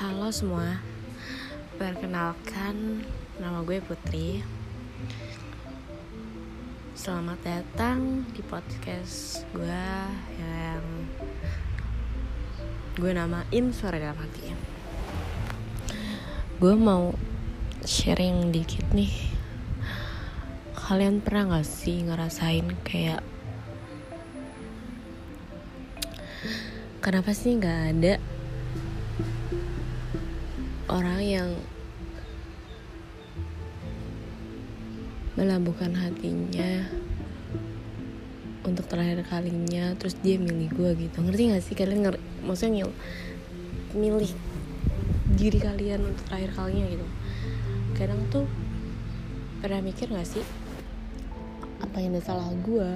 Halo semua, perkenalkan nama gue Putri. Selamat datang di podcast gue yang gue namain Suara Dalam Hati. Gue mau sharing dikit nih. Kalian pernah gak sih ngerasain kayak Kenapa sih gak ada orang yang melabuhkan hatinya untuk terakhir kalinya terus dia milih gue gitu. Ngerti gak sih kalian ngerti? Maksudnya ngil milih diri kalian untuk terakhir kalinya gitu. Kadang tuh pernah mikir gak sih? Apa yang salah gue